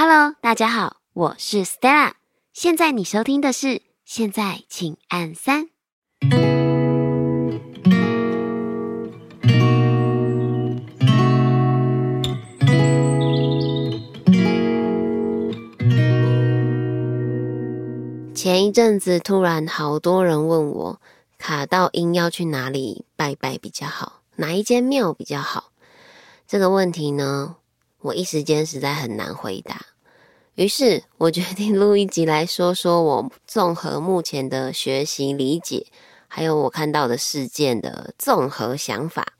Hello，大家好，我是 Stella。现在你收听的是，现在请按三。前一阵子突然好多人问我，卡到阴要去哪里拜拜比较好，哪一间庙比较好？这个问题呢，我一时间实在很难回答。于是我决定录一集来说说我综合目前的学习理解，还有我看到的事件的综合想法。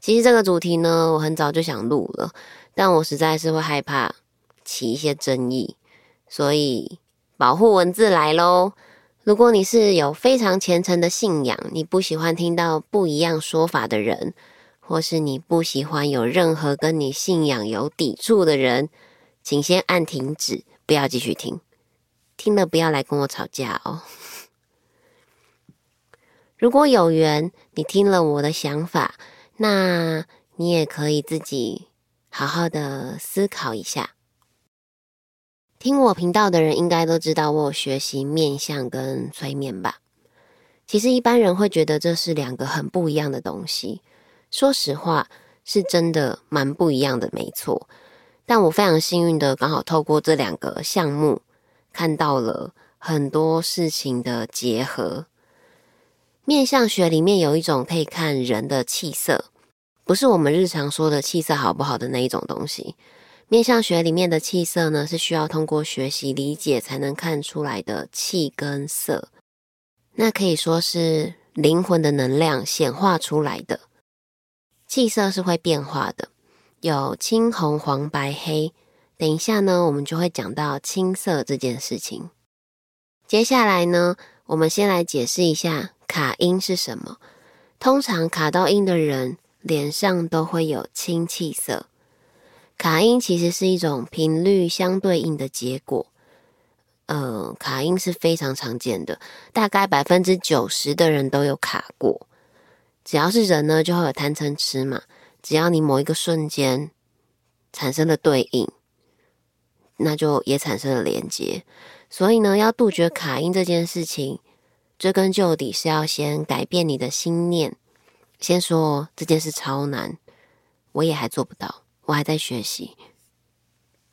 其实这个主题呢，我很早就想录了，但我实在是会害怕起一些争议，所以保护文字来喽。如果你是有非常虔诚的信仰，你不喜欢听到不一样说法的人，或是你不喜欢有任何跟你信仰有抵触的人，请先按停止，不要继续听。听了不要来跟我吵架哦。如果有缘，你听了我的想法，那你也可以自己好好的思考一下。听我频道的人应该都知道，我有学习面相跟催眠吧？其实一般人会觉得这是两个很不一样的东西。说实话，是真的蛮不一样的，没错。但我非常幸运的，刚好透过这两个项目，看到了很多事情的结合。面相学里面有一种可以看人的气色，不是我们日常说的气色好不好的那一种东西。面相学里面的气色呢，是需要通过学习理解才能看出来的气跟色，那可以说是灵魂的能量显化出来的。气色是会变化的。有青、红、黄、白、黑。等一下呢，我们就会讲到青色这件事情。接下来呢，我们先来解释一下卡音是什么。通常卡到音的人脸上都会有青气色。卡音其实是一种频率相对应的结果。呃，卡音是非常常见的，大概百分之九十的人都有卡过。只要是人呢，就会有贪嗔痴嘛。只要你某一个瞬间产生了对应，那就也产生了连接。所以呢，要杜绝卡因这件事情，追根究底是要先改变你的心念。先说这件事超难，我也还做不到，我还在学习。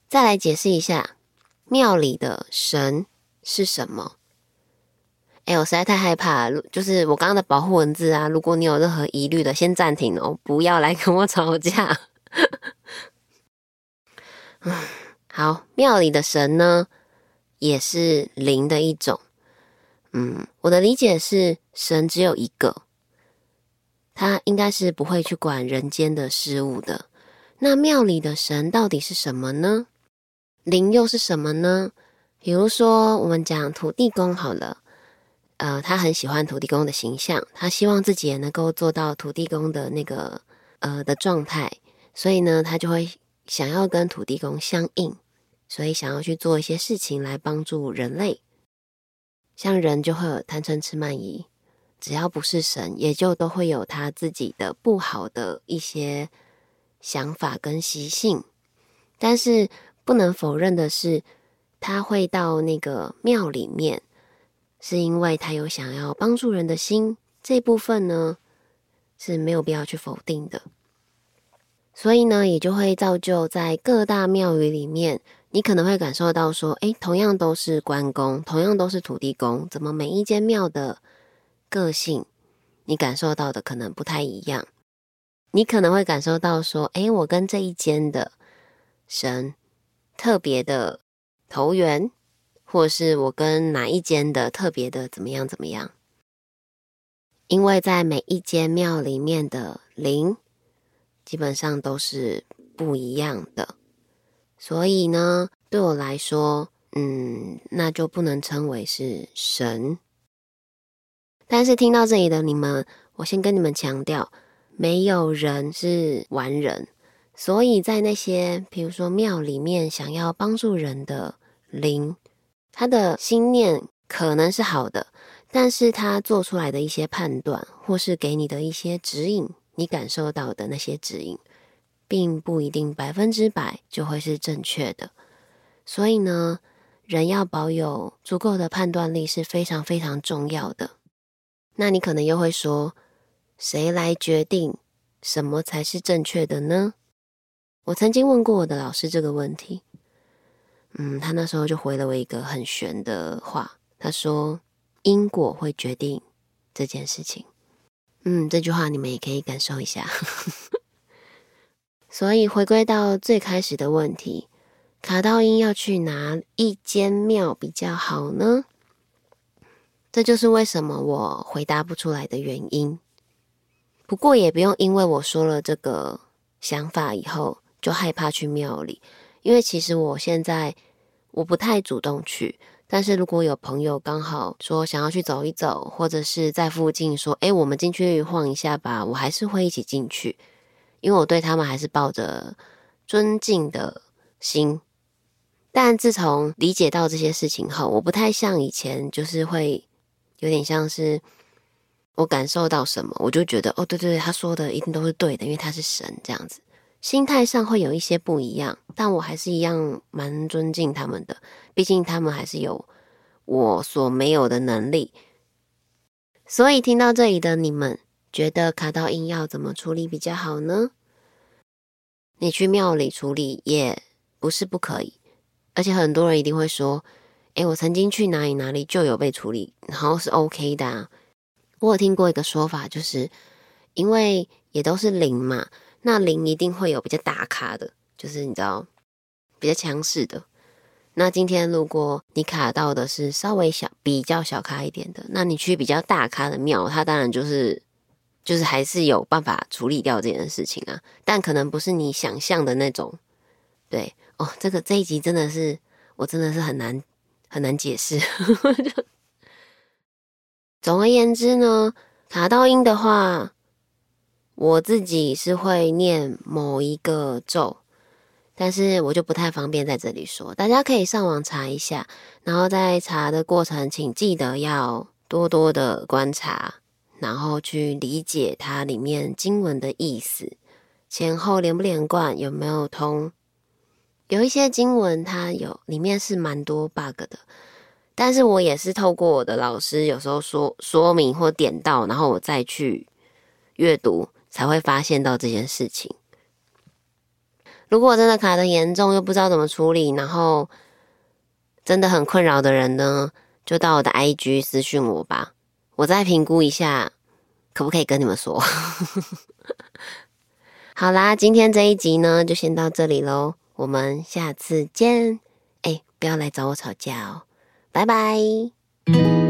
再来解释一下，庙里的神是什么？哎，我实在太害怕了，就是我刚刚的保护文字啊，如果你有任何疑虑的，先暂停哦，不要来跟我吵架。嗯好，庙里的神呢，也是灵的一种。嗯，我的理解是，神只有一个，他应该是不会去管人间的事物的。那庙里的神到底是什么呢？灵又是什么呢？比如说，我们讲土地公好了。呃，他很喜欢土地公的形象，他希望自己也能够做到土地公的那个呃的状态，所以呢，他就会想要跟土地公相应，所以想要去做一些事情来帮助人类。像人就会有贪嗔痴慢疑，只要不是神，也就都会有他自己的不好的一些想法跟习性。但是不能否认的是，他会到那个庙里面。是因为他有想要帮助人的心，这部分呢是没有必要去否定的。所以呢，也就会造就在各大庙宇里面，你可能会感受到说，诶，同样都是关公，同样都是土地公，怎么每一间庙的个性，你感受到的可能不太一样？你可能会感受到说，诶，我跟这一间的神特别的投缘。或是我跟哪一间的特别的怎么样怎么样？因为在每一间庙里面的灵基本上都是不一样的，所以呢，对我来说，嗯，那就不能称为是神。但是听到这里的你们，我先跟你们强调，没有人是完人，所以在那些比如说庙里面想要帮助人的灵。他的心念可能是好的，但是他做出来的一些判断，或是给你的一些指引，你感受到的那些指引，并不一定百分之百就会是正确的。所以呢，人要保有足够的判断力是非常非常重要的。那你可能又会说，谁来决定什么才是正确的呢？我曾经问过我的老师这个问题，嗯，他那时候就回了我一个很玄的话，他说，因果会决定这件事情。嗯，这句话你们也可以感受一下。所以回归到最开始的问题。卡道因要去哪一间庙比较好呢？这就是为什么我回答不出来的原因。不过也不用因为我说了这个想法以后就害怕去庙里，因为其实我现在我不太主动去。但是如果有朋友刚好说想要去走一走，或者是在附近说“诶，我们进去晃一下吧”，我还是会一起进去，因为我对他们还是抱着尊敬的心。但自从理解到这些事情后，我不太像以前，就是会有点像是我感受到什么，我就觉得哦，对对对，他说的一定都是对的，因为他是神这样子，心态上会有一些不一样，但我还是一样蛮尊敬他们的，毕竟他们还是有我所没有的能力。所以听到这里的你们，觉得卡到阴要怎么处理比较好呢？你去庙里处理也不是不可以。而且很多人一定会说：“诶，我曾经去哪里哪里就有被处理，然后是 OK 的啊。”我有听过一个说法，就是因为也都是灵嘛，那灵一定会有比较大咖的，就是你知道比较强势的。那今天如果你卡到的是稍微小、比较小咖一点的，那你去比较大咖的庙，它当然就是就是还是有办法处理掉这件事情啊，但可能不是你想象的那种，对。哦，这个这一集真的是，我真的是很难很难解释。总而言之呢，卡到阴的话，我自己是会念某一个咒，但是我就不太方便在这里说，大家可以上网查一下。然后在查的过程，请记得要多多的观察，然后去理解它里面经文的意思，前后连不连贯，有没有通。有一些经文，它有里面是蛮多 bug 的，但是我也是透过我的老师有时候说说明或点到，然后我再去阅读，才会发现到这件事情。如果真的卡得严重，又不知道怎么处理，然后真的很困扰的人呢，就到我的 IG 私讯我吧，我再评估一下，可不可以跟你们说。好啦，今天这一集呢，就先到这里喽。我们下次见，哎，不要来找我吵架哦，拜拜。